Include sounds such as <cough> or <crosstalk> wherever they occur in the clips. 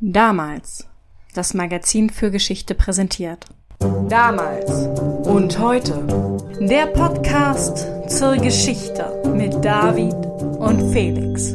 Damals. Das Magazin für Geschichte präsentiert. Damals und heute. Der Podcast zur Geschichte mit David und Felix.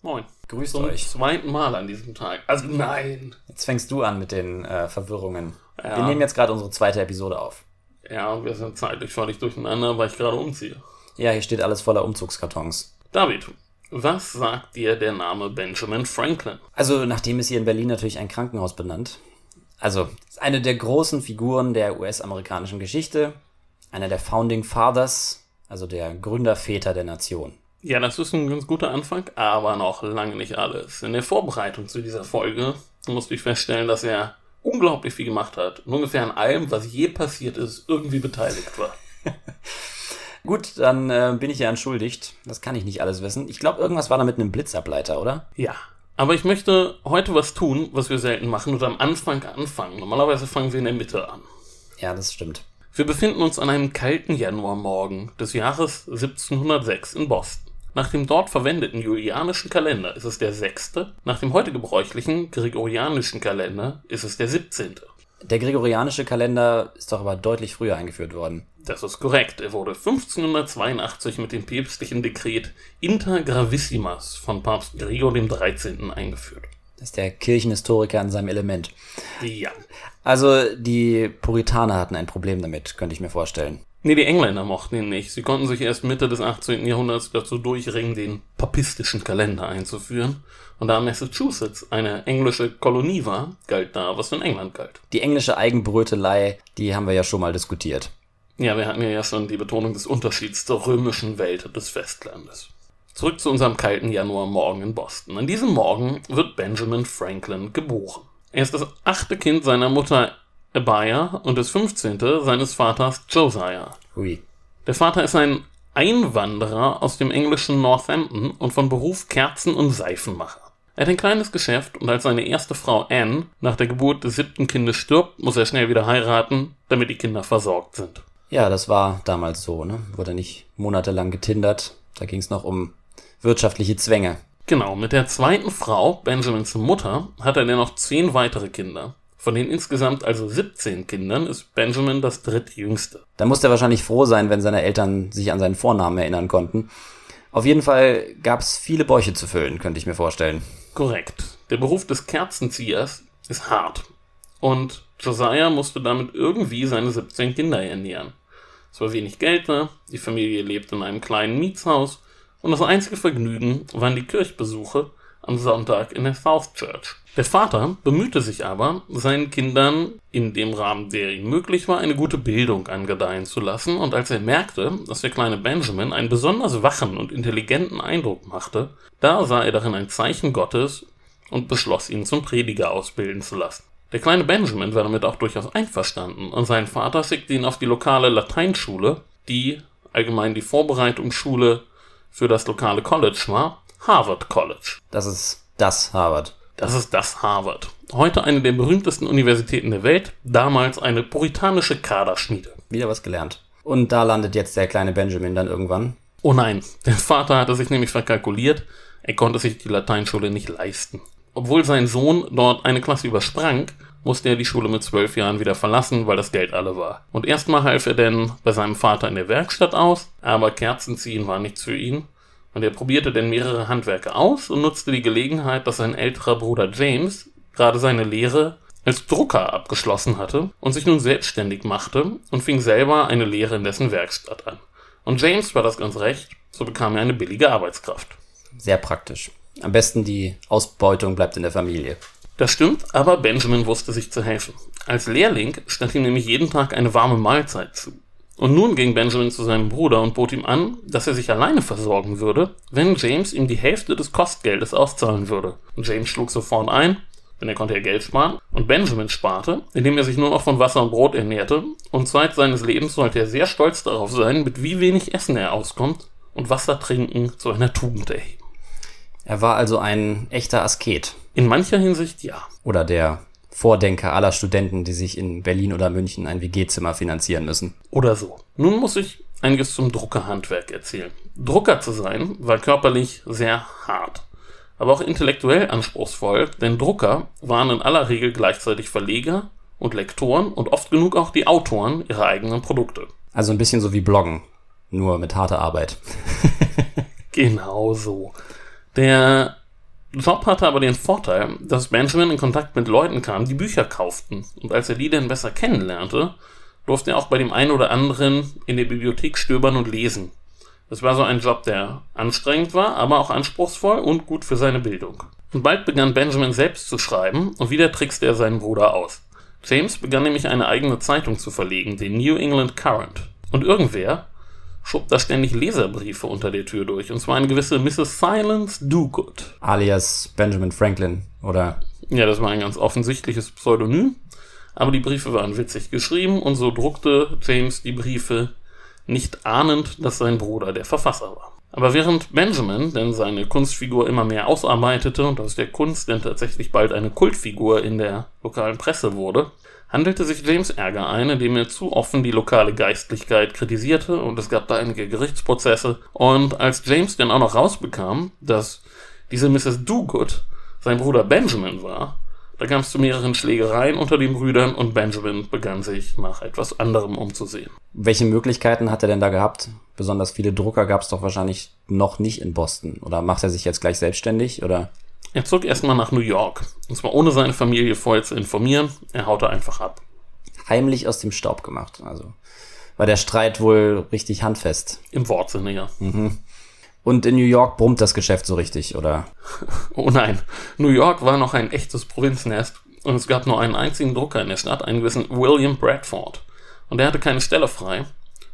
Moin. Grüßt Zum euch. zweiten Mal an diesem Tag. Also nein. Jetzt fängst du an mit den äh, Verwirrungen. Ja. Wir nehmen jetzt gerade unsere zweite Episode auf. Ja, wir sind zeitlich völlig durcheinander, weil ich gerade umziehe. Ja, hier steht alles voller Umzugskartons. David, was sagt dir der Name Benjamin Franklin? Also, nachdem ist hier in Berlin natürlich ein Krankenhaus benannt. Also, ist eine der großen Figuren der US-amerikanischen Geschichte. Einer der Founding Fathers, also der Gründerväter der Nation. Ja, das ist ein ganz guter Anfang, aber noch lange nicht alles. In der Vorbereitung zu dieser Folge musste ich feststellen, dass er unglaublich viel gemacht hat und ungefähr an allem, was je passiert ist, irgendwie beteiligt war. <laughs> Gut, dann äh, bin ich ja entschuldigt. Das kann ich nicht alles wissen. Ich glaube, irgendwas war da mit einem Blitzableiter, oder? Ja. Aber ich möchte heute was tun, was wir selten machen und am Anfang anfangen. Normalerweise fangen wir in der Mitte an. Ja, das stimmt. Wir befinden uns an einem kalten Januarmorgen des Jahres 1706 in Boston. Nach dem dort verwendeten julianischen Kalender ist es der 6., nach dem heute gebräuchlichen gregorianischen Kalender ist es der 17. Der gregorianische Kalender ist doch aber deutlich früher eingeführt worden. Das ist korrekt. Er wurde 1582 mit dem päpstlichen Dekret Inter Gravissimas von Papst Gregor dem 13. eingeführt. Das ist der Kirchenhistoriker in seinem Element. Ja. Also, die Puritaner hatten ein Problem damit, könnte ich mir vorstellen. Nee, die Engländer mochten ihn nicht. Sie konnten sich erst Mitte des 18. Jahrhunderts dazu durchringen, den papistischen Kalender einzuführen. Und da Massachusetts eine englische Kolonie war, galt da, was in England galt. Die englische Eigenbrötelei, die haben wir ja schon mal diskutiert. Ja, wir hatten ja, schon die Betonung des Unterschieds zur römischen Welt des Festlandes. Zurück zu unserem kalten Januarmorgen in Boston. An diesem Morgen wird Benjamin Franklin geboren. Er ist das achte Kind seiner Mutter Abia und das fünfzehnte seines Vaters Josiah. Hui. Der Vater ist ein Einwanderer aus dem englischen Northampton und von Beruf Kerzen- und Seifenmacher. Er hat ein kleines Geschäft und als seine erste Frau Anne nach der Geburt des siebten Kindes stirbt, muss er schnell wieder heiraten, damit die Kinder versorgt sind. Ja, das war damals so, ne? Wurde nicht monatelang getindert. Da ging es noch um wirtschaftliche Zwänge. Genau, mit der zweiten Frau, Benjamins Mutter, hat er dann noch zehn weitere Kinder. Von den insgesamt also 17 Kindern ist Benjamin das drittjüngste. Da musste er wahrscheinlich froh sein, wenn seine Eltern sich an seinen Vornamen erinnern konnten. Auf jeden Fall gab es viele Bäuche zu füllen, könnte ich mir vorstellen. Korrekt. Der Beruf des Kerzenziehers ist hart. Und Josiah musste damit irgendwie seine 17 Kinder ernähren. Es war wenig Geld da, die Familie lebte in einem kleinen Mietshaus und das einzige Vergnügen waren die Kirchbesuche am Sonntag in der South Church. Der Vater bemühte sich aber, seinen Kindern in dem Rahmen, der ihm möglich war, eine gute Bildung angedeihen zu lassen, und als er merkte, dass der kleine Benjamin einen besonders wachen und intelligenten Eindruck machte, da sah er darin ein Zeichen Gottes und beschloss ihn zum Prediger ausbilden zu lassen. Der kleine Benjamin war damit auch durchaus einverstanden, und sein Vater schickte ihn auf die lokale Lateinschule, die allgemein die Vorbereitungsschule für das lokale College war, Harvard College. Das ist das Harvard. Das ist das Harvard. Heute eine der berühmtesten Universitäten der Welt, damals eine puritanische Kaderschmiede. Wieder was gelernt. Und da landet jetzt der kleine Benjamin dann irgendwann. Oh nein, der Vater hatte sich nämlich verkalkuliert, er konnte sich die Lateinschule nicht leisten. Obwohl sein Sohn dort eine Klasse übersprang, musste er die Schule mit zwölf Jahren wieder verlassen, weil das Geld alle war. Und erstmal half er denn bei seinem Vater in der Werkstatt aus, aber Kerzenziehen war nichts für ihn. Und er probierte denn mehrere Handwerke aus und nutzte die Gelegenheit, dass sein älterer Bruder James gerade seine Lehre als Drucker abgeschlossen hatte und sich nun selbstständig machte und fing selber eine Lehre in dessen Werkstatt an. Und James war das ganz recht, so bekam er eine billige Arbeitskraft. Sehr praktisch. Am besten die Ausbeutung bleibt in der Familie. Das stimmt, aber Benjamin wusste sich zu helfen. Als Lehrling stand ihm nämlich jeden Tag eine warme Mahlzeit zu. Und nun ging Benjamin zu seinem Bruder und bot ihm an, dass er sich alleine versorgen würde, wenn James ihm die Hälfte des Kostgeldes auszahlen würde. Und James schlug sofort ein, denn er konnte ja Geld sparen, und Benjamin sparte, indem er sich nur noch von Wasser und Brot ernährte, und Zeit seines Lebens sollte er sehr stolz darauf sein, mit wie wenig Essen er auskommt und Wasser trinken zu einer Tugend erheben. Er war also ein echter Asket. In mancher Hinsicht ja. Oder der Vordenker aller Studenten, die sich in Berlin oder München ein WG-Zimmer finanzieren müssen. Oder so. Nun muss ich einiges zum Druckerhandwerk erzählen. Drucker zu sein war körperlich sehr hart. aber auch intellektuell anspruchsvoll, denn Drucker waren in aller Regel gleichzeitig Verleger und Lektoren und oft genug auch die Autoren ihrer eigenen Produkte. Also ein bisschen so wie Bloggen, nur mit harter Arbeit. <laughs> genau so. Der Job hatte aber den Vorteil, dass Benjamin in Kontakt mit Leuten kam, die Bücher kauften. Und als er die dann besser kennenlernte, durfte er auch bei dem einen oder anderen in der Bibliothek stöbern und lesen. Das war so ein Job, der anstrengend war, aber auch anspruchsvoll und gut für seine Bildung. Und bald begann Benjamin selbst zu schreiben und wieder trickste er seinen Bruder aus. James begann nämlich eine eigene Zeitung zu verlegen, den New England Current. Und irgendwer schob da ständig Leserbriefe unter der Tür durch. Und zwar eine gewisse Mrs. Silence Dogood. Alias Benjamin Franklin, oder? Ja, das war ein ganz offensichtliches Pseudonym. Aber die Briefe waren witzig geschrieben und so druckte James die Briefe nicht ahnend, dass sein Bruder der Verfasser war. Aber während Benjamin denn seine Kunstfigur immer mehr ausarbeitete und aus der Kunst denn tatsächlich bald eine Kultfigur in der lokalen Presse wurde, handelte sich James Ärger ein, indem er zu offen die lokale Geistlichkeit kritisierte und es gab da einige Gerichtsprozesse. Und als James dann auch noch rausbekam, dass diese Mrs. Dogood sein Bruder Benjamin war, da kam es zu mehreren Schlägereien unter den Brüdern und Benjamin begann sich nach etwas anderem umzusehen. Welche Möglichkeiten hat er denn da gehabt? Besonders viele Drucker gab es doch wahrscheinlich noch nicht in Boston. Oder macht er sich jetzt gleich selbstständig? Oder? Er zog erstmal nach New York. Und zwar ohne seine Familie vorher zu informieren. Er haute einfach ab. Heimlich aus dem Staub gemacht. Also war der Streit wohl richtig handfest. Im Wortsinne, ja. Mhm. Und in New York brummt das Geschäft so richtig, oder? <laughs> Oh nein. New York war noch ein echtes Provinznest. Und es gab nur einen einzigen Drucker in der Stadt, einen gewissen William Bradford. Und der hatte keine Stelle frei,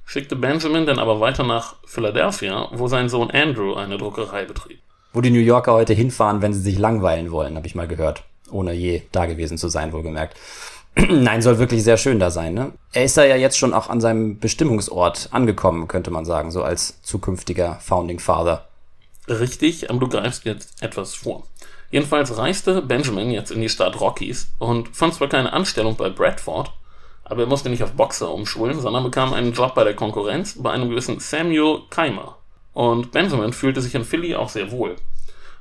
schickte Benjamin dann aber weiter nach Philadelphia, wo sein Sohn Andrew eine Druckerei betrieb. Wo die New Yorker heute hinfahren, wenn sie sich langweilen wollen, habe ich mal gehört. Ohne je da gewesen zu sein, wohlgemerkt. <clears throat> Nein, soll wirklich sehr schön da sein, ne? Er ist da ja jetzt schon auch an seinem Bestimmungsort angekommen, könnte man sagen, so als zukünftiger Founding Father. Richtig, aber du greifst jetzt etwas vor. Jedenfalls reiste Benjamin jetzt in die Stadt Rockies und fand zwar keine Anstellung bei Bradford, aber er musste nicht auf Boxer umschulen, sondern bekam einen Job bei der Konkurrenz bei einem gewissen Samuel Keimer. Und Benjamin fühlte sich in Philly auch sehr wohl.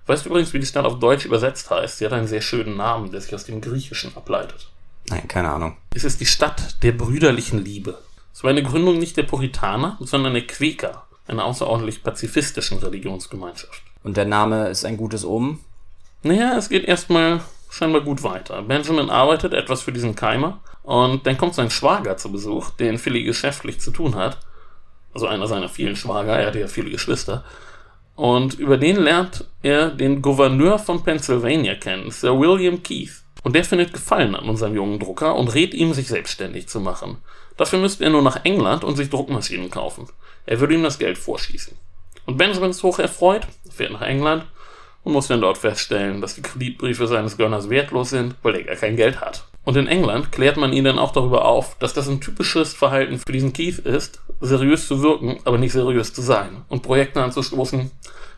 Weißt du übrigens, wie die Stadt auf Deutsch übersetzt heißt? Sie hat einen sehr schönen Namen, der sich aus dem Griechischen ableitet. Nein, keine Ahnung. Es ist die Stadt der brüderlichen Liebe. Es war eine Gründung nicht der Puritaner, sondern der Quäker, einer außerordentlich pazifistischen Religionsgemeinschaft. Und der Name ist ein gutes Omen? Naja, es geht erstmal scheinbar gut weiter. Benjamin arbeitet etwas für diesen Keimer und dann kommt sein Schwager zu Besuch, der in Philly geschäftlich zu tun hat. Also einer seiner vielen Schwager, er hatte ja viele Geschwister. Und über den lernt er den Gouverneur von Pennsylvania kennen, Sir William Keith. Und der findet Gefallen an unserem jungen Drucker und rät ihm, sich selbstständig zu machen. Dafür müsste er nur nach England und sich Druckmaschinen kaufen. Er würde ihm das Geld vorschießen. Und Benjamin ist hoch erfreut, fährt nach England und muss dann dort feststellen, dass die Kreditbriefe seines Gönners wertlos sind, weil er gar kein Geld hat. Und in England klärt man ihn dann auch darüber auf, dass das ein typisches Verhalten für diesen Keith ist, seriös zu wirken, aber nicht seriös zu sein und Projekte anzustoßen,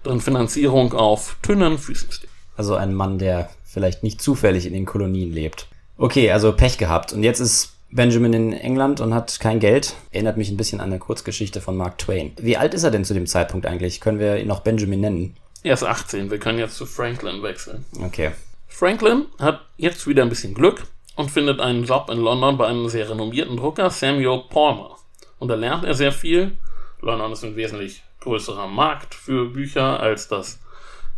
deren Finanzierung auf dünnen Füßen steht. Also ein Mann, der vielleicht nicht zufällig in den Kolonien lebt. Okay, also Pech gehabt. Und jetzt ist Benjamin in England und hat kein Geld. Erinnert mich ein bisschen an eine Kurzgeschichte von Mark Twain. Wie alt ist er denn zu dem Zeitpunkt eigentlich? Können wir ihn noch Benjamin nennen? Er ist 18. Wir können jetzt zu Franklin wechseln. Okay. Franklin hat jetzt wieder ein bisschen Glück und findet einen Job in London bei einem sehr renommierten Drucker, Samuel Palmer. Und da lernt er sehr viel. London ist ein wesentlich größerer Markt für Bücher, als das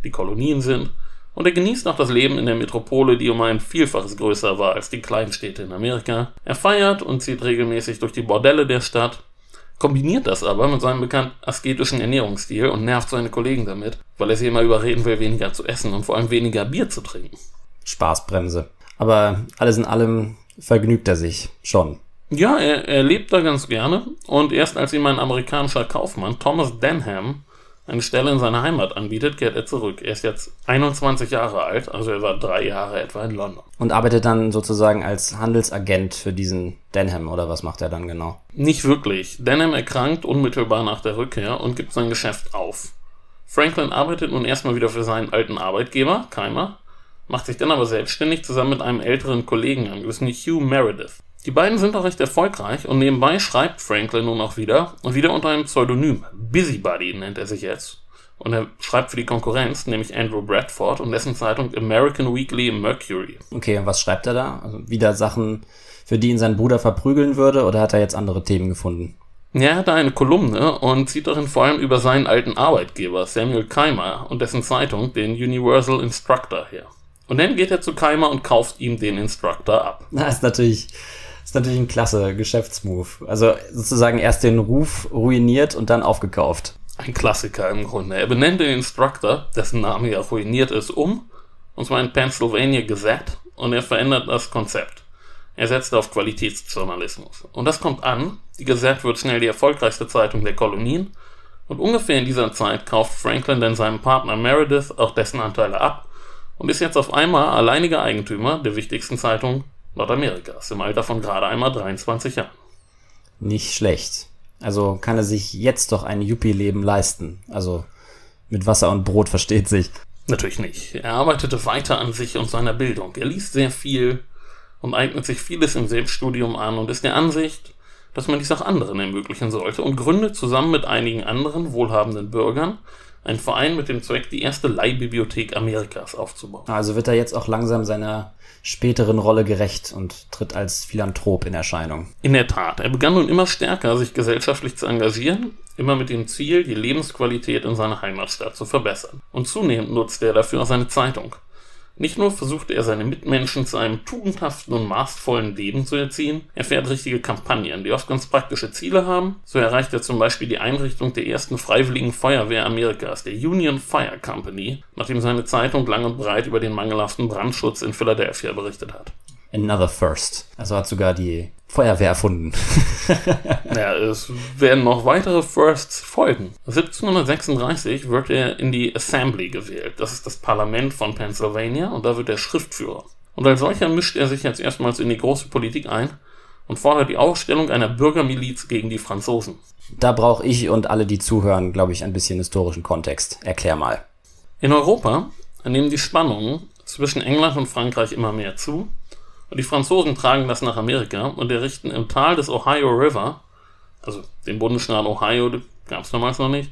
die Kolonien sind. Und er genießt auch das Leben in der Metropole, die um ein Vielfaches größer war als die Kleinstädte in Amerika. Er feiert und zieht regelmäßig durch die Bordelle der Stadt, kombiniert das aber mit seinem bekannt asketischen Ernährungsstil und nervt seine Kollegen damit, weil er sie immer überreden will, weniger zu essen und vor allem weniger Bier zu trinken. Spaßbremse. Aber alles in allem vergnügt er sich schon. Ja, er, er lebt da ganz gerne und erst als ihm ein amerikanischer Kaufmann, Thomas Denham, eine Stelle in seiner Heimat anbietet, kehrt er zurück. Er ist jetzt 21 Jahre alt, also er war drei Jahre etwa in London. Und arbeitet dann sozusagen als Handelsagent für diesen Denham oder was macht er dann genau? Nicht wirklich. Denham erkrankt unmittelbar nach der Rückkehr und gibt sein Geschäft auf. Franklin arbeitet nun erstmal wieder für seinen alten Arbeitgeber, Keimer, macht sich dann aber selbstständig zusammen mit einem älteren Kollegen, einem gewissen Hugh Meredith. Die beiden sind auch recht erfolgreich und nebenbei schreibt Franklin nun auch wieder und wieder unter einem Pseudonym. Busybody nennt er sich jetzt. Und er schreibt für die Konkurrenz, nämlich Andrew Bradford und dessen Zeitung American Weekly Mercury. Okay, und was schreibt er da? Also wieder Sachen, für die ihn sein Bruder verprügeln würde, oder hat er jetzt andere Themen gefunden? Ja, er hat da eine Kolumne und zieht darin vor allem über seinen alten Arbeitgeber Samuel Keimer und dessen Zeitung, den Universal Instructor, her. Und dann geht er zu Keimer und kauft ihm den Instructor ab. <laughs> Das ist natürlich, ist natürlich ein klasse Geschäftsmove. Also sozusagen erst den Ruf ruiniert und dann aufgekauft. Ein Klassiker im Grunde. Er benennt den Instructor, dessen Name ja ruiniert ist, um, und zwar in Pennsylvania Gazette, und er verändert das Konzept. Er setzt auf Qualitätsjournalismus. Und das kommt an. Die Gazette wird schnell die erfolgreichste Zeitung der Kolonien. Und ungefähr in dieser Zeit kauft Franklin dann seinem Partner Meredith auch dessen Anteile ab und ist jetzt auf einmal alleiniger Eigentümer der wichtigsten Zeitung Nordamerikas im Alter von gerade einmal 23 Jahren. Nicht schlecht. Also kann er sich jetzt doch ein Yuppie-Leben leisten. Also mit Wasser und Brot <laughs> versteht sich. Natürlich nicht. Er arbeitete weiter an sich und seiner Bildung. Er liest sehr viel und eignet sich vieles im Selbststudium an und ist der Ansicht, dass man dies auch anderen ermöglichen sollte und gründet zusammen mit einigen anderen wohlhabenden Bürgern einen Verein mit dem Zweck, die erste Leihbibliothek Amerikas aufzubauen. Also wird er jetzt auch langsam seiner späteren Rolle gerecht und tritt als Philanthrop in Erscheinung. In der Tat, er begann nun immer stärker, sich gesellschaftlich zu engagieren, immer mit dem Ziel, die Lebensqualität in seiner Heimatstadt zu verbessern. Und zunehmend nutzte er dafür auch seine Zeitung. Nicht nur versuchte er seine Mitmenschen zu einem tugendhaften und maßvollen Leben zu erziehen, er fährt richtige Kampagnen, die oft ganz praktische Ziele haben. So erreicht er zum Beispiel die Einrichtung der ersten freiwilligen Feuerwehr Amerikas, der Union Fire Company, nachdem seine Zeitung lang und breit über den mangelhaften Brandschutz in Philadelphia berichtet hat. Another First. Also hat sogar die Feuerwehr erfunden. <laughs> ja, es werden noch weitere Firsts folgen. 1736 wird er in die Assembly gewählt. Das ist das Parlament von Pennsylvania und da wird er Schriftführer. Und als solcher mischt er sich jetzt erstmals in die große Politik ein und fordert die Aufstellung einer Bürgermiliz gegen die Franzosen. Da brauche ich und alle, die zuhören, glaube ich, ein bisschen historischen Kontext. Erklär mal. In Europa nehmen die Spannungen zwischen England und Frankreich immer mehr zu und die Franzosen tragen das nach Amerika und errichten im Tal des Ohio River, also den Bundesstaat Ohio gab es damals noch nicht,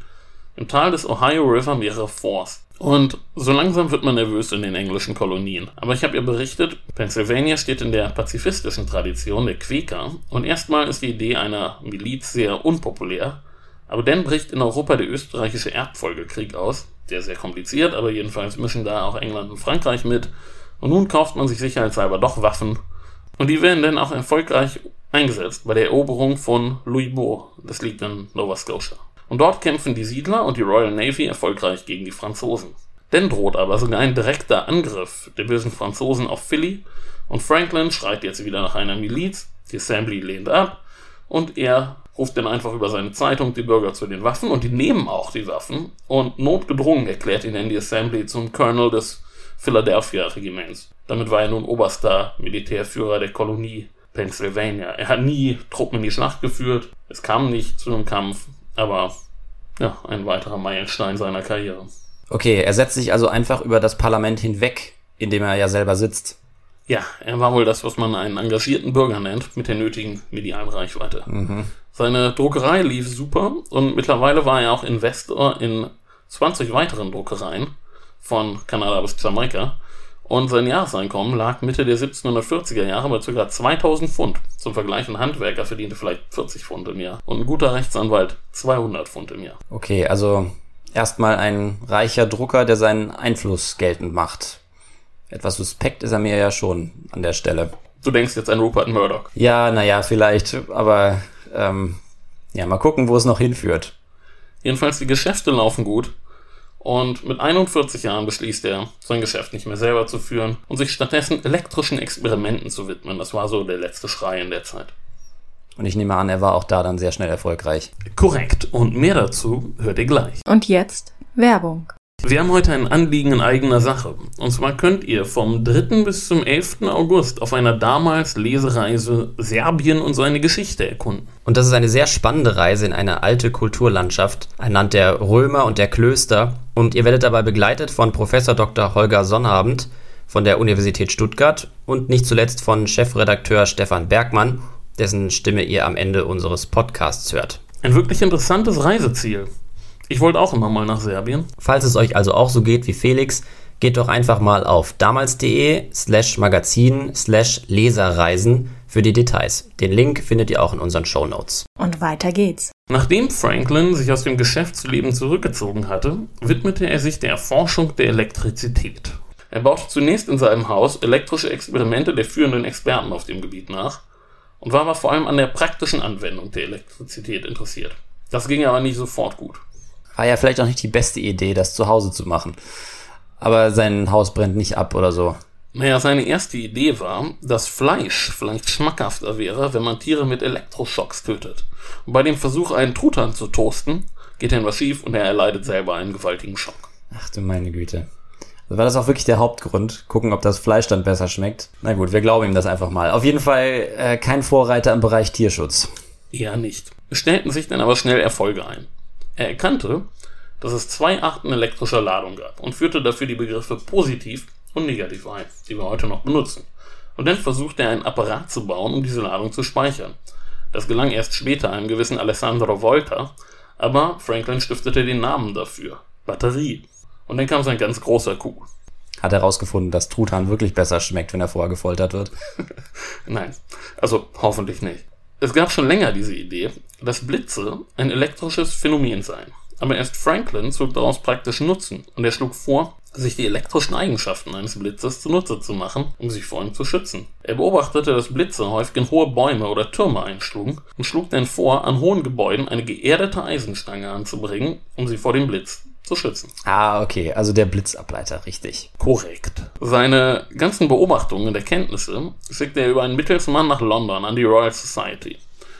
im Tal des Ohio River mehrere Forts. Und so langsam wird man nervös in den englischen Kolonien. Aber ich habe ja berichtet, Pennsylvania steht in der pazifistischen Tradition der Quäker und erstmal ist die Idee einer Miliz sehr unpopulär. Aber dann bricht in Europa der österreichische Erbfolgekrieg aus, der sehr kompliziert, aber jedenfalls mischen da auch England und Frankreich mit und nun kauft man sich sicherheitshalber doch Waffen. Und die werden dann auch erfolgreich eingesetzt bei der Eroberung von Louisbourg. Das liegt in Nova Scotia. Und dort kämpfen die Siedler und die Royal Navy erfolgreich gegen die Franzosen. Dann droht aber sogar ein direkter Angriff der bösen Franzosen auf Philly und Franklin schreit jetzt wieder nach einer Miliz, die Assembly lehnt ab und er ruft dann einfach über seine Zeitung die Bürger zu den Waffen und die nehmen auch die Waffen und notgedrungen erklärt ihn dann die Assembly zum Colonel des Philadelphia-Regiments. Damit war er nun oberster Militärführer der Kolonie Pennsylvania. Er hat nie Truppen in die Schlacht geführt, es kam nicht zu einem Kampf, aber ja, ein weiterer Meilenstein seiner Karriere. Okay, er setzt sich also einfach über das Parlament hinweg, in dem er ja selber sitzt. Ja, er war wohl das, was man einen engagierten Bürger nennt, mit der nötigen medialen Reichweite. Mhm. Seine Druckerei lief super und mittlerweile war er auch Investor in 20 weiteren Druckereien von Kanada bis Jamaika. Und sein Jahreseinkommen lag Mitte der 1740er Jahre bei ca. 2000 Pfund. Zum Vergleich, ein Handwerker verdiente vielleicht 40 Pfund im Jahr. Und ein guter Rechtsanwalt 200 Pfund im Jahr. Okay, also erstmal ein reicher Drucker, der seinen Einfluss geltend macht. Etwas suspekt ist er mir ja schon an der Stelle. Du denkst jetzt an Rupert Murdoch. Ja, naja, vielleicht, aber ähm, ja, mal gucken, wo es noch hinführt. Jedenfalls, die Geschäfte laufen gut. Und mit 41 Jahren beschließt er, sein Geschäft nicht mehr selber zu führen und sich stattdessen elektrischen Experimenten zu widmen. Das war so der letzte Schrei in der Zeit. Und ich nehme an, er war auch da dann sehr schnell erfolgreich. Korrekt. Und mehr dazu hört ihr gleich. Und jetzt Werbung. Wir haben heute ein Anliegen in eigener Sache. Und zwar könnt ihr vom 3. bis zum 11. August auf einer damals Lesereise Serbien und seine Geschichte erkunden. Und das ist eine sehr spannende Reise in eine alte Kulturlandschaft, ein Land der Römer und der Klöster. Und ihr werdet dabei begleitet von Professor Dr. Holger Sonnabend von der Universität Stuttgart und nicht zuletzt von Chefredakteur Stefan Bergmann, dessen Stimme ihr am Ende unseres Podcasts hört. Ein wirklich interessantes Reiseziel. Ich wollte auch immer mal nach Serbien. Falls es euch also auch so geht wie Felix, geht doch einfach mal auf damals.de slash magazin slash Leserreisen für die Details. Den Link findet ihr auch in unseren Show Notes. Und weiter geht's. Nachdem Franklin sich aus dem Geschäftsleben zurückgezogen hatte, widmete er sich der Erforschung der Elektrizität. Er baute zunächst in seinem Haus elektrische Experimente der führenden Experten auf dem Gebiet nach und war aber vor allem an der praktischen Anwendung der Elektrizität interessiert. Das ging aber nicht sofort gut. War ja vielleicht auch nicht die beste Idee, das zu Hause zu machen. Aber sein Haus brennt nicht ab oder so. Naja, seine erste Idee war, dass Fleisch vielleicht schmackhafter wäre, wenn man Tiere mit Elektroschocks tötet. Und bei dem Versuch, einen Truthahn zu toasten, geht dann was schief und er erleidet selber einen gewaltigen Schock. Ach du meine Güte. Also war das auch wirklich der Hauptgrund? Gucken, ob das Fleisch dann besser schmeckt? Na gut, wir glauben ihm das einfach mal. Auf jeden Fall äh, kein Vorreiter im Bereich Tierschutz. Eher nicht. Es stellten sich dann aber schnell Erfolge ein. Er erkannte, dass es zwei Arten elektrischer Ladung gab und führte dafür die Begriffe positiv und negativ ein, die wir heute noch benutzen. Und dann versuchte er einen Apparat zu bauen, um diese Ladung zu speichern. Das gelang erst später einem gewissen Alessandro Volta, aber Franklin stiftete den Namen dafür. Batterie. Und dann kam sein ganz großer Coup. Hat herausgefunden, dass Truthahn wirklich besser schmeckt, wenn er vorher gefoltert wird? <laughs> Nein, also hoffentlich nicht. Es gab schon länger diese Idee, dass Blitze ein elektrisches Phänomen seien. Aber erst Franklin zog daraus praktisch Nutzen und er schlug vor, sich die elektrischen Eigenschaften eines Blitzes zunutze zu machen, um sich vor ihm zu schützen. Er beobachtete, dass Blitze häufig in hohe Bäume oder Türme einschlugen und schlug dann vor, an hohen Gebäuden eine geerdete Eisenstange anzubringen, um sie vor dem Blitz zu schützen. Ah, okay, also der Blitzableiter, richtig. Korrekt. Seine ganzen Beobachtungen und Erkenntnisse schickte er über einen Mittelsmann nach London an die Royal Society.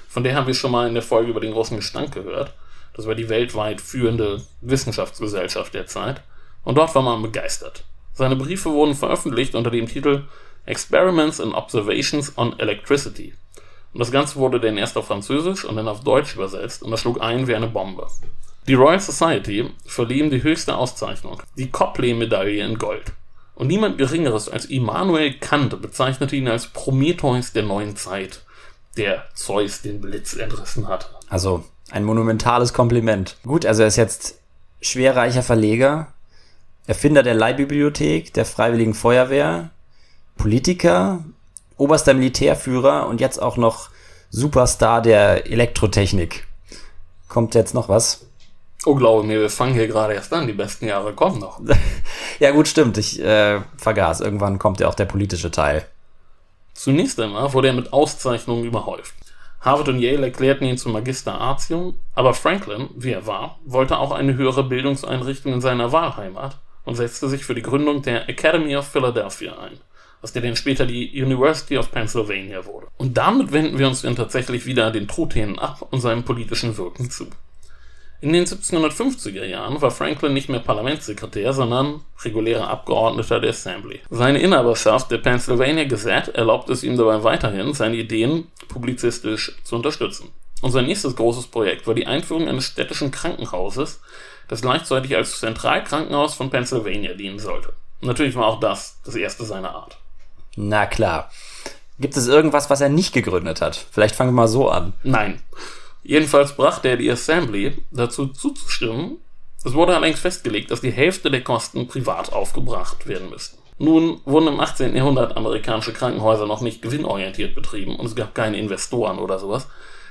Von der haben wir schon mal in der Folge über den großen Gestank gehört. Das war die weltweit führende Wissenschaftsgesellschaft der Zeit. Und dort war man begeistert. Seine Briefe wurden veröffentlicht unter dem Titel Experiments and Observations on Electricity. Und das Ganze wurde dann erst auf Französisch und dann auf Deutsch übersetzt und das schlug ein wie eine Bombe. Die Royal Society verlieh ihm die höchste Auszeichnung, die Copley-Medaille in Gold. Und niemand Geringeres als Immanuel Kant bezeichnete ihn als Prometheus der neuen Zeit, der Zeus den Blitz entrissen hatte. Also ein monumentales Kompliment. Gut, also er ist jetzt schwerreicher Verleger, Erfinder der Leihbibliothek, der Freiwilligen Feuerwehr, Politiker, oberster Militärführer und jetzt auch noch Superstar der Elektrotechnik. Kommt jetzt noch was? Oh, glaube mir, wir fangen hier gerade erst an. Die besten Jahre kommen noch. <laughs> ja, gut, stimmt. Ich äh, vergaß. Irgendwann kommt ja auch der politische Teil. Zunächst einmal wurde er mit Auszeichnungen überhäuft. Harvard und Yale erklärten ihn zum Magister Artium, aber Franklin, wie er war, wollte auch eine höhere Bildungseinrichtung in seiner Wahlheimat und setzte sich für die Gründung der Academy of Philadelphia ein, aus der dann später die University of Pennsylvania wurde. Und damit wenden wir uns dann tatsächlich wieder den Truthähnen ab und seinem politischen Wirken zu. In den 1750er Jahren war Franklin nicht mehr Parlamentssekretär, sondern regulärer Abgeordneter der Assembly. Seine Inhaberschaft der Pennsylvania Gazette erlaubte es ihm dabei weiterhin, seine Ideen publizistisch zu unterstützen. Und sein nächstes großes Projekt war die Einführung eines städtischen Krankenhauses, das gleichzeitig als Zentralkrankenhaus von Pennsylvania dienen sollte. natürlich war auch das das erste seiner Art. Na klar. Gibt es irgendwas, was er nicht gegründet hat? Vielleicht fangen wir mal so an. Nein. Jedenfalls brachte er die Assembly dazu zuzustimmen. Es wurde allerdings festgelegt, dass die Hälfte der Kosten privat aufgebracht werden müssten. Nun wurden im 18. Jahrhundert amerikanische Krankenhäuser noch nicht gewinnorientiert betrieben und es gab keine Investoren oder sowas.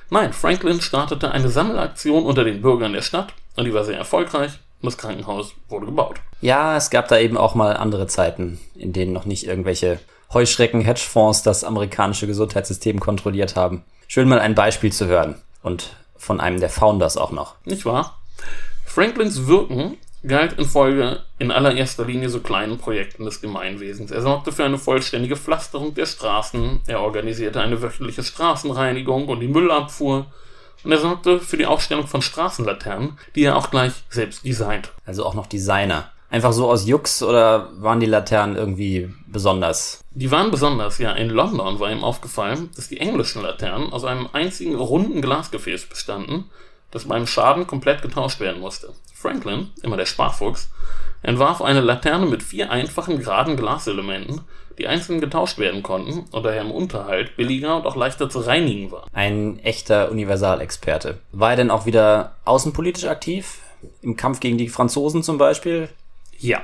Nein, Franklin startete eine Sammelaktion unter den Bürgern der Stadt und die war sehr erfolgreich und das Krankenhaus wurde gebaut. Ja, es gab da eben auch mal andere Zeiten, in denen noch nicht irgendwelche Heuschrecken-Hedgefonds das amerikanische Gesundheitssystem kontrolliert haben. Schön mal ein Beispiel zu hören und von einem der Founders auch noch. Nicht wahr? Franklins Wirken galt in Folge in allererster Linie so kleinen Projekten des Gemeinwesens. Er sorgte für eine vollständige Pflasterung der Straßen, er organisierte eine wöchentliche Straßenreinigung und die Müllabfuhr und er sorgte für die Aufstellung von Straßenlaternen, die er auch gleich selbst designt. Also auch noch Designer. Einfach so aus Jux oder waren die Laternen irgendwie besonders? Die waren besonders, ja. In London war ihm aufgefallen, dass die englischen Laternen aus einem einzigen runden Glasgefäß bestanden, das beim Schaden komplett getauscht werden musste. Franklin, immer der Sparfuchs, entwarf eine Laterne mit vier einfachen geraden Glaselementen, die einzeln getauscht werden konnten und daher im Unterhalt billiger und auch leichter zu reinigen war. Ein echter Universalexperte. War er denn auch wieder außenpolitisch aktiv? Im Kampf gegen die Franzosen zum Beispiel? Ja.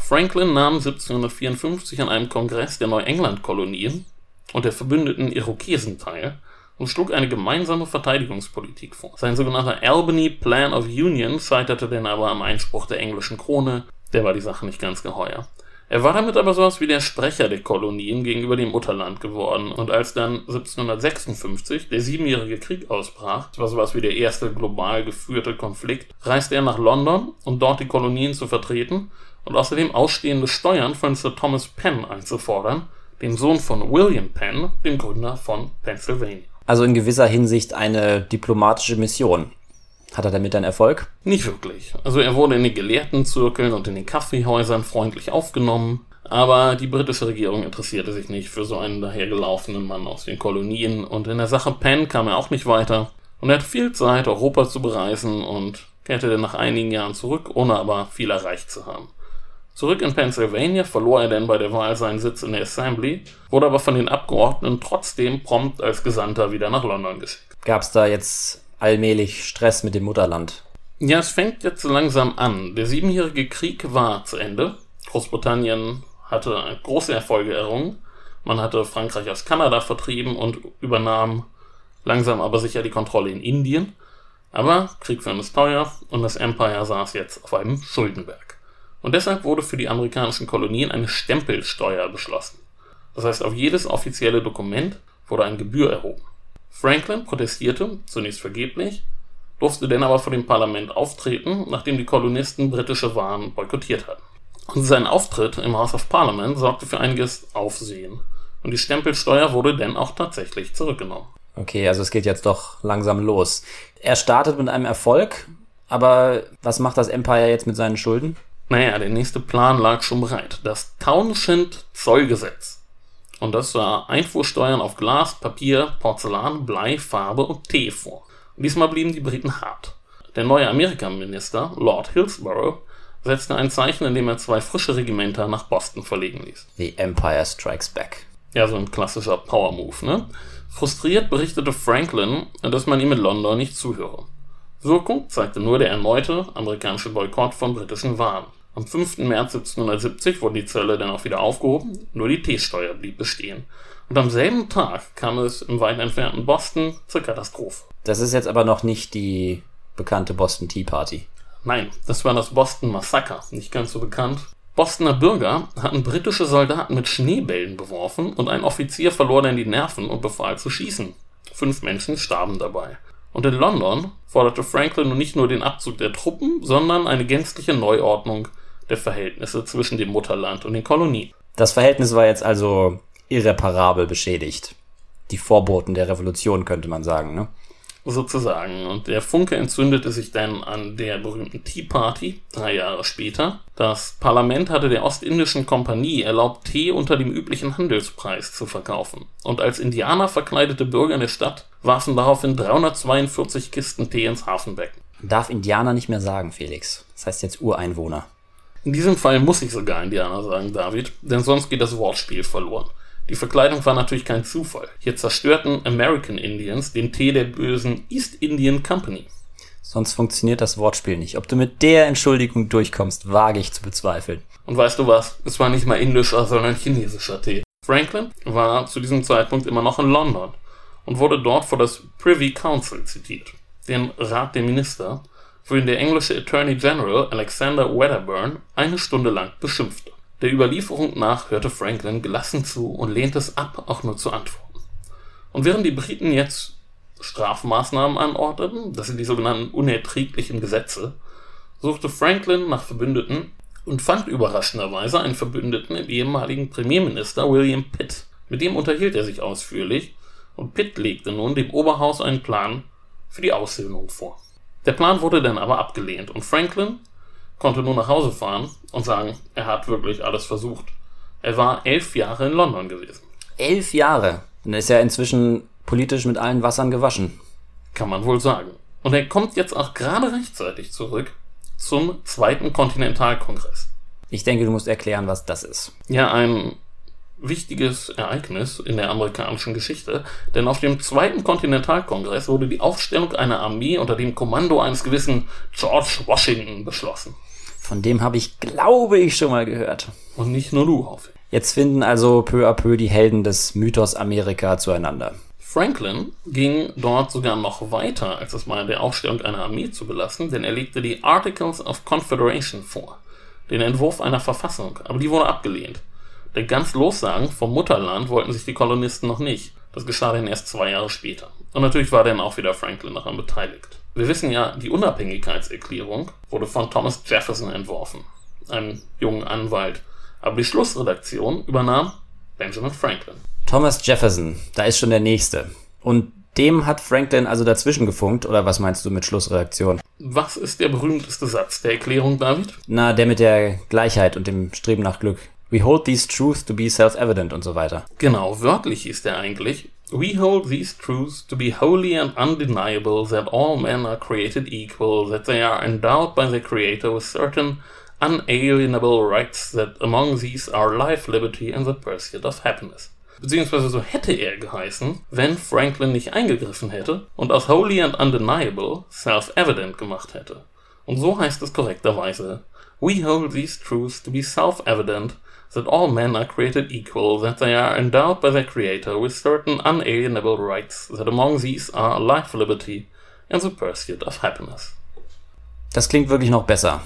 Franklin nahm 1754 an einem Kongress der Neuengland-Kolonien und der verbündeten Irokesen teil und schlug eine gemeinsame Verteidigungspolitik vor. Sein sogenannter Albany Plan of Union scheiterte denn aber am Einspruch der englischen Krone, der war die Sache nicht ganz geheuer. Er war damit aber sowas wie der Sprecher der Kolonien gegenüber dem Mutterland geworden. Und als dann 1756 der Siebenjährige Krieg ausbrach, das war sowas wie der erste global geführte Konflikt, reiste er nach London, um dort die Kolonien zu vertreten und außerdem ausstehende Steuern von Sir Thomas Penn einzufordern, dem Sohn von William Penn, dem Gründer von Pennsylvania. Also in gewisser Hinsicht eine diplomatische Mission. Hat er damit einen Erfolg? Nicht wirklich. Also er wurde in den Gelehrtenzirkeln und in den Kaffeehäusern freundlich aufgenommen, aber die britische Regierung interessierte sich nicht für so einen dahergelaufenen Mann aus den Kolonien und in der Sache Penn kam er auch nicht weiter und er hatte viel Zeit, Europa zu bereisen und kehrte dann nach einigen Jahren zurück, ohne aber viel erreicht zu haben. Zurück in Pennsylvania verlor er dann bei der Wahl seinen Sitz in der Assembly, wurde aber von den Abgeordneten trotzdem prompt als Gesandter wieder nach London geschickt. Gab es da jetzt allmählich Stress mit dem Mutterland. Ja, es fängt jetzt langsam an. Der siebenjährige Krieg war zu Ende. Großbritannien hatte große Erfolge errungen. Man hatte Frankreich aus Kanada vertrieben und übernahm langsam aber sicher die Kontrolle in Indien. Aber Krieg führen ist teuer und das Empire saß jetzt auf einem Schuldenberg. Und deshalb wurde für die amerikanischen Kolonien eine Stempelsteuer beschlossen. Das heißt, auf jedes offizielle Dokument wurde eine Gebühr erhoben. Franklin protestierte, zunächst vergeblich, durfte dann aber vor dem Parlament auftreten, nachdem die Kolonisten britische Waren boykottiert hatten. Und sein Auftritt im House of Parliament sorgte für einiges Aufsehen. Und die Stempelsteuer wurde dann auch tatsächlich zurückgenommen. Okay, also es geht jetzt doch langsam los. Er startet mit einem Erfolg, aber was macht das Empire jetzt mit seinen Schulden? Naja, der nächste Plan lag schon bereit. Das Townshend Zollgesetz. Und das sah Einfuhrsteuern auf Glas, Papier, Porzellan, Blei, Farbe und Tee vor. Diesmal blieben die Briten hart. Der neue Amerikaminister, Lord Hillsborough, setzte ein Zeichen, indem er zwei frische Regimenter nach Boston verlegen ließ. The Empire Strikes Back. Ja, so ein klassischer Power-Move, ne? Frustriert berichtete Franklin, dass man ihm in London nicht zuhöre. Wirkung zeigte nur der erneute amerikanische Boykott von britischen Waren. Am 5. März 1770 wurden die Zölle dann auch wieder aufgehoben, nur die Teesteuer blieb bestehen. Und am selben Tag kam es im weit entfernten Boston zur Katastrophe. Das ist jetzt aber noch nicht die bekannte Boston Tea Party. Nein, das war das Boston Massaker, nicht ganz so bekannt. Bostoner Bürger hatten britische Soldaten mit Schneebällen beworfen und ein Offizier verlor dann die Nerven und befahl zu schießen. Fünf Menschen starben dabei. Und in London forderte Franklin nun nicht nur den Abzug der Truppen, sondern eine gänzliche Neuordnung der Verhältnisse zwischen dem Mutterland und den Kolonien. Das Verhältnis war jetzt also irreparabel beschädigt. Die Vorboten der Revolution könnte man sagen, ne? Sozusagen. Und der Funke entzündete sich dann an der berühmten Tea Party, drei Jahre später. Das Parlament hatte der Ostindischen Kompanie erlaubt, Tee unter dem üblichen Handelspreis zu verkaufen. Und als Indianer verkleidete Bürger der Stadt warfen daraufhin 342 Kisten Tee ins Hafenbecken. Darf Indianer nicht mehr sagen, Felix. Das heißt jetzt Ureinwohner. In diesem Fall muss ich sogar Indianer sagen, David, denn sonst geht das Wortspiel verloren. Die Verkleidung war natürlich kein Zufall. Hier zerstörten American Indians den Tee der bösen East Indian Company. Sonst funktioniert das Wortspiel nicht. Ob du mit der Entschuldigung durchkommst, wage ich zu bezweifeln. Und weißt du was? Es war nicht mal indischer, sondern chinesischer Tee. Franklin war zu diesem Zeitpunkt immer noch in London und wurde dort vor das Privy Council zitiert, den Rat der Minister, den der englische Attorney General Alexander Wedderburn eine Stunde lang beschimpfte. Der Überlieferung nach hörte Franklin gelassen zu und lehnte es ab, auch nur zu antworten. Und während die Briten jetzt Strafmaßnahmen anordneten, das sind die sogenannten unerträglichen Gesetze, suchte Franklin nach Verbündeten und fand überraschenderweise einen Verbündeten im ehemaligen Premierminister William Pitt. Mit dem unterhielt er sich ausführlich und Pitt legte nun dem Oberhaus einen Plan für die Aushöhlung vor. Der Plan wurde dann aber abgelehnt und Franklin konnte nur nach Hause fahren und sagen, er hat wirklich alles versucht. Er war elf Jahre in London gewesen. Elf Jahre? Dann ist er inzwischen politisch mit allen Wassern gewaschen. Kann man wohl sagen. Und er kommt jetzt auch gerade rechtzeitig zurück zum zweiten Kontinentalkongress. Ich denke, du musst erklären, was das ist. Ja, ein wichtiges Ereignis in der amerikanischen Geschichte, denn auf dem zweiten Kontinentalkongress wurde die Aufstellung einer Armee unter dem Kommando eines gewissen George Washington beschlossen. Von dem habe ich, glaube ich, schon mal gehört. Und nicht nur du, hoffe ich. Jetzt finden also peu à peu die Helden des Mythos Amerika zueinander. Franklin ging dort sogar noch weiter, als es mal der Aufstellung einer Armee zu belassen, denn er legte die Articles of Confederation vor, den Entwurf einer Verfassung, aber die wurde abgelehnt. Denn ganz lossagen vom Mutterland wollten sich die Kolonisten noch nicht. Das geschah dann erst zwei Jahre später. Und natürlich war dann auch wieder Franklin daran beteiligt. Wir wissen ja, die Unabhängigkeitserklärung wurde von Thomas Jefferson entworfen, einem jungen Anwalt. Aber die Schlussredaktion übernahm Benjamin Franklin. Thomas Jefferson, da ist schon der nächste. Und dem hat Franklin also dazwischen gefunkt, oder was meinst du mit Schlussreaktion? Was ist der berühmteste Satz der Erklärung, David? Na, der mit der Gleichheit und dem Streben nach Glück. We hold these truths to be self-evident und so weiter. Genau, wörtlich hieß der eigentlich. We hold these truths to be wholly and undeniable that all men are created equal, that they are endowed by their Creator with certain unalienable rights, that among these are life, liberty and the pursuit of happiness. Beziehungsweise so hätte er geheißen, wenn Franklin nicht eingegriffen hätte und aus wholly and undeniable self-evident gemacht hätte. Und so heißt es korrekterweise. We hold these truths to be self-evident that all men are created equal, that they are endowed by their Creator with certain unalienable rights, that among these are life, liberty and the pursuit of happiness. Das klingt wirklich noch besser.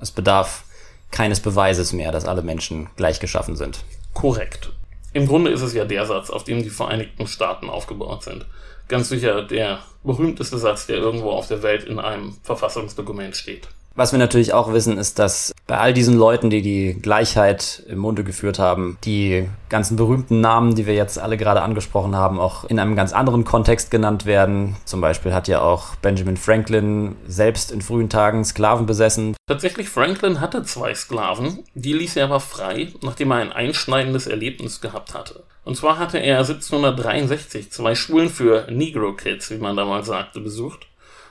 Es bedarf keines Beweises mehr, dass alle Menschen gleich geschaffen sind. Korrekt. Im Grunde ist es ja der Satz, auf dem die Vereinigten Staaten aufgebaut sind. Ganz sicher der berühmteste Satz, der irgendwo auf der Welt in einem Verfassungsdokument steht. Was wir natürlich auch wissen, ist, dass bei all diesen Leuten, die die Gleichheit im Munde geführt haben, die ganzen berühmten Namen, die wir jetzt alle gerade angesprochen haben, auch in einem ganz anderen Kontext genannt werden. Zum Beispiel hat ja auch Benjamin Franklin selbst in frühen Tagen Sklaven besessen. Tatsächlich, Franklin hatte zwei Sklaven, die ließ er aber frei, nachdem er ein einschneidendes Erlebnis gehabt hatte. Und zwar hatte er 1763 zwei Schulen für Negro Kids, wie man damals sagte, besucht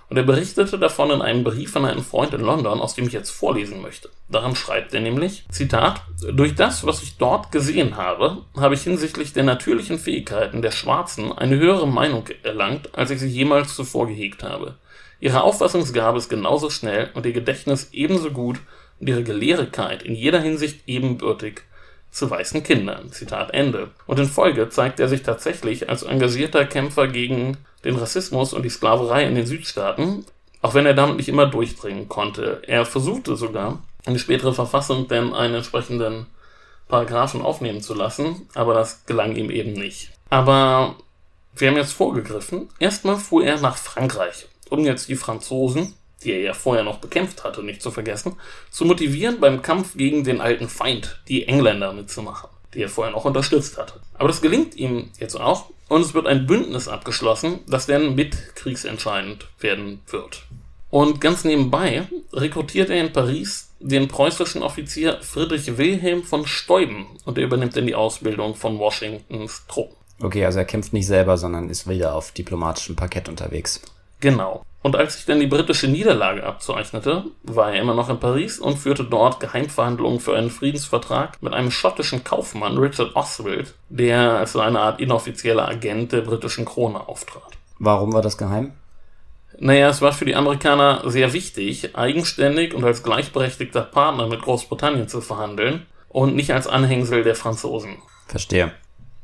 und er berichtete davon in einem Brief an einen Freund in London, aus dem ich jetzt vorlesen möchte. Daran schreibt er nämlich, Zitat, durch das, was ich dort gesehen habe, habe ich hinsichtlich der natürlichen Fähigkeiten der Schwarzen eine höhere Meinung erlangt, als ich sie jemals zuvor gehegt habe. Ihre Auffassungsgabe ist genauso schnell und ihr Gedächtnis ebenso gut und ihre Gelehrigkeit in jeder Hinsicht ebenbürtig zu weißen Kindern. Zitat Ende. Und in Folge zeigt er sich tatsächlich als engagierter Kämpfer gegen den Rassismus und die Sklaverei in den Südstaaten, auch wenn er damit nicht immer durchdringen konnte. Er versuchte sogar, in die spätere Verfassung denn einen entsprechenden Paragraphen aufnehmen zu lassen, aber das gelang ihm eben nicht. Aber wir haben jetzt vorgegriffen. Erstmal fuhr er nach Frankreich, um jetzt die Franzosen die er ja vorher noch bekämpft hatte, nicht zu vergessen, zu motivieren, beim Kampf gegen den alten Feind, die Engländer, mitzumachen, die er vorher noch unterstützt hatte. Aber das gelingt ihm jetzt auch und es wird ein Bündnis abgeschlossen, das dann mit kriegsentscheidend werden wird. Und ganz nebenbei rekrutiert er in Paris den preußischen Offizier Friedrich Wilhelm von Steuben und er übernimmt dann die Ausbildung von Washingtons Truppen. Okay, also er kämpft nicht selber, sondern ist wieder auf diplomatischem Parkett unterwegs. Genau. Und als sich dann die britische Niederlage abzeichnete, war er immer noch in Paris und führte dort Geheimverhandlungen für einen Friedensvertrag mit einem schottischen Kaufmann, Richard Oswald, der als so eine Art inoffizieller Agent der britischen Krone auftrat. Warum war das geheim? Naja, es war für die Amerikaner sehr wichtig, eigenständig und als gleichberechtigter Partner mit Großbritannien zu verhandeln und nicht als Anhängsel der Franzosen. Verstehe.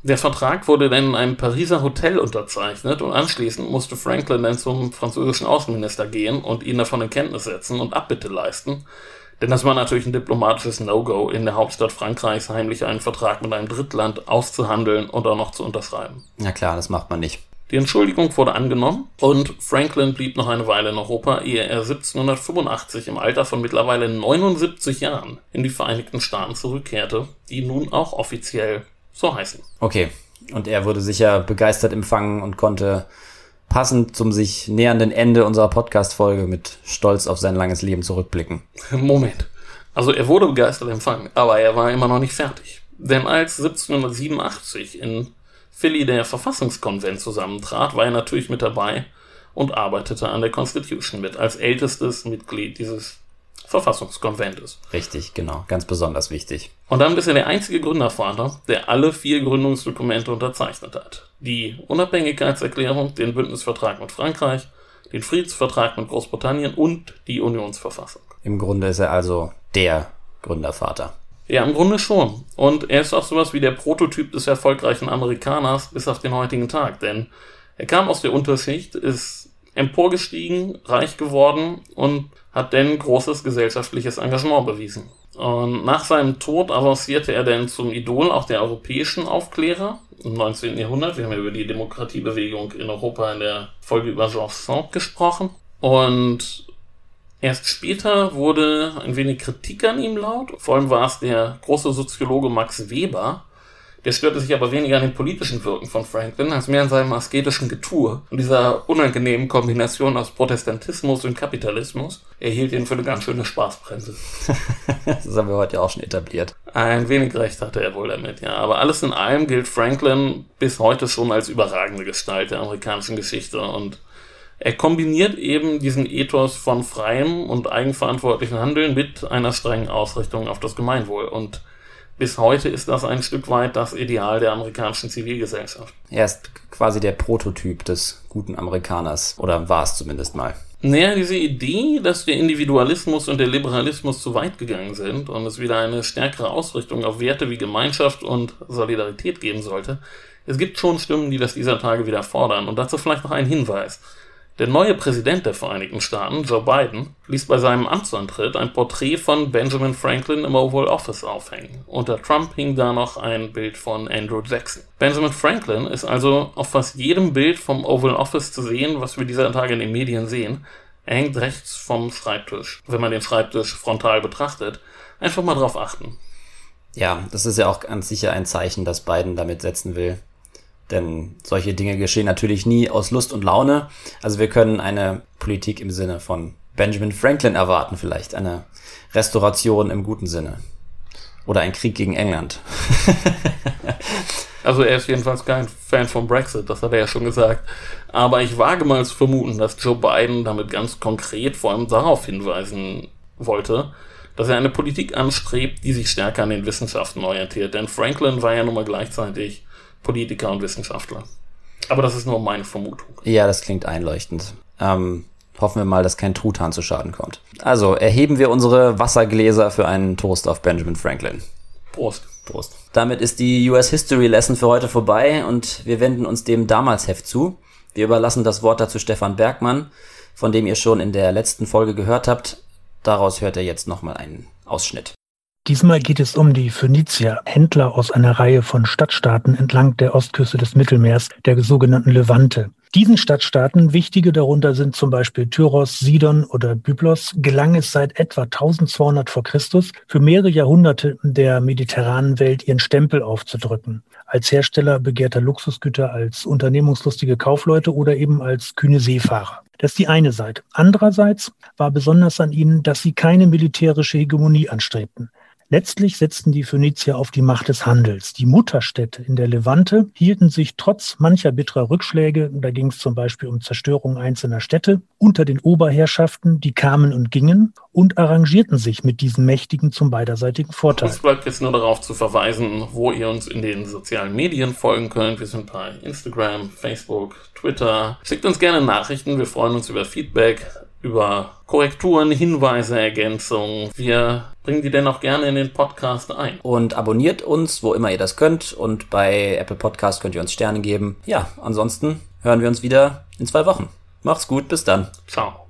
Der Vertrag wurde dann in einem Pariser Hotel unterzeichnet und anschließend musste Franklin dann zum französischen Außenminister gehen und ihn davon in Kenntnis setzen und Abbitte leisten. Denn das war natürlich ein diplomatisches No-Go, in der Hauptstadt Frankreichs heimlich einen Vertrag mit einem Drittland auszuhandeln und auch noch zu unterschreiben. Ja klar, das macht man nicht. Die Entschuldigung wurde angenommen und Franklin blieb noch eine Weile in Europa, ehe er 1785 im Alter von mittlerweile 79 Jahren in die Vereinigten Staaten zurückkehrte, die nun auch offiziell so heißen. Okay. Und er wurde sicher begeistert empfangen und konnte passend zum sich nähernden Ende unserer Podcast-Folge mit Stolz auf sein langes Leben zurückblicken. <laughs> Moment. Also er wurde begeistert empfangen, aber er war immer noch nicht fertig. Denn als 1787 in Philly der Verfassungskonvent zusammentrat, war er natürlich mit dabei und arbeitete an der Constitution mit, als ältestes Mitglied dieses Verfassungskonventes. Richtig, genau. Ganz besonders wichtig. Und damit ist er der einzige Gründervater, der alle vier Gründungsdokumente unterzeichnet hat. Die Unabhängigkeitserklärung, den Bündnisvertrag mit Frankreich, den Friedensvertrag mit Großbritannien und die Unionsverfassung. Im Grunde ist er also der Gründervater. Ja, im Grunde schon. Und er ist auch sowas wie der Prototyp des erfolgreichen Amerikaners bis auf den heutigen Tag. Denn er kam aus der Unterschicht, ist emporgestiegen, reich geworden und hat dann großes gesellschaftliches Engagement bewiesen. Und nach seinem Tod avancierte er dann zum Idol auch der europäischen Aufklärer im 19. Jahrhundert. Wir haben ja über die Demokratiebewegung in Europa in der Folge über Georges Sand gesprochen. Und Erst später wurde ein wenig Kritik an ihm laut. Vor allem war es der große Soziologe Max Weber. Der störte sich aber weniger an den politischen Wirken von Franklin als mehr an seinem asketischen Getue und dieser unangenehmen Kombination aus Protestantismus und Kapitalismus. Er hielt ihn für eine ganz schöne Spaßbremse. <laughs> das haben wir heute auch schon etabliert. Ein wenig recht hatte er wohl damit, ja. Aber alles in allem gilt Franklin bis heute schon als überragende Gestalt der amerikanischen Geschichte und er kombiniert eben diesen Ethos von freiem und eigenverantwortlichen Handeln mit einer strengen Ausrichtung auf das Gemeinwohl. Und bis heute ist das ein Stück weit das Ideal der amerikanischen Zivilgesellschaft. Er ist quasi der Prototyp des guten Amerikaners. Oder war es zumindest mal. Naja, diese Idee, dass der Individualismus und der Liberalismus zu weit gegangen sind und es wieder eine stärkere Ausrichtung auf Werte wie Gemeinschaft und Solidarität geben sollte, es gibt schon Stimmen, die das dieser Tage wieder fordern. Und dazu vielleicht noch ein Hinweis. Der neue Präsident der Vereinigten Staaten, Joe Biden, ließ bei seinem Amtsantritt ein Porträt von Benjamin Franklin im Oval Office aufhängen. Unter Trump hing da noch ein Bild von Andrew Jackson. Benjamin Franklin ist also auf fast jedem Bild vom Oval Office zu sehen, was wir dieser Tage in den Medien sehen. Er hängt rechts vom Schreibtisch. Wenn man den Schreibtisch frontal betrachtet, einfach mal drauf achten. Ja, das ist ja auch ganz sicher ein Zeichen, das Biden damit setzen will, denn solche Dinge geschehen natürlich nie aus Lust und Laune. Also wir können eine Politik im Sinne von Benjamin Franklin erwarten, vielleicht eine Restauration im guten Sinne. Oder ein Krieg gegen England. <laughs> also er ist jedenfalls kein Fan von Brexit, das hat er ja schon gesagt. Aber ich wage mal zu vermuten, dass Joe Biden damit ganz konkret vor allem darauf hinweisen wollte, dass er eine Politik anstrebt, die sich stärker an den Wissenschaften orientiert. Denn Franklin war ja nun mal gleichzeitig Politiker und Wissenschaftler. Aber das ist nur meine Vermutung. Ja, das klingt einleuchtend. Ähm, hoffen wir mal, dass kein Truthahn zu Schaden kommt. Also, erheben wir unsere Wassergläser für einen Toast auf Benjamin Franklin. Prost. Prost. Damit ist die US History Lesson für heute vorbei und wir wenden uns dem Damalsheft zu. Wir überlassen das Wort dazu Stefan Bergmann, von dem ihr schon in der letzten Folge gehört habt. Daraus hört er jetzt nochmal einen Ausschnitt. Diesmal geht es um die Phönizier, Händler aus einer Reihe von Stadtstaaten entlang der Ostküste des Mittelmeers, der sogenannten Levante. Diesen Stadtstaaten, wichtige darunter sind zum Beispiel Tyros, Sidon oder Byblos, gelang es seit etwa 1200 vor Christus für mehrere Jahrhunderte der mediterranen Welt ihren Stempel aufzudrücken. Als Hersteller begehrter Luxusgüter, als unternehmungslustige Kaufleute oder eben als kühne Seefahrer. Das ist die eine Seite. Andererseits war besonders an ihnen, dass sie keine militärische Hegemonie anstrebten. Letztlich setzten die Phönizier auf die Macht des Handels. Die Mutterstädte in der Levante hielten sich trotz mancher bitterer Rückschläge, da ging es zum Beispiel um Zerstörung einzelner Städte, unter den Oberherrschaften, die kamen und gingen und arrangierten sich mit diesen Mächtigen zum beiderseitigen Vorteil. Es bleibt jetzt nur darauf zu verweisen, wo ihr uns in den sozialen Medien folgen könnt. Wir sind bei Instagram, Facebook, Twitter. Schickt uns gerne Nachrichten, wir freuen uns über Feedback über Korrekturen, Hinweise, Ergänzungen. Wir bringen die denn auch gerne in den Podcast ein. Und abonniert uns, wo immer ihr das könnt. Und bei Apple Podcast könnt ihr uns Sterne geben. Ja, ansonsten hören wir uns wieder in zwei Wochen. Macht's gut, bis dann. Ciao.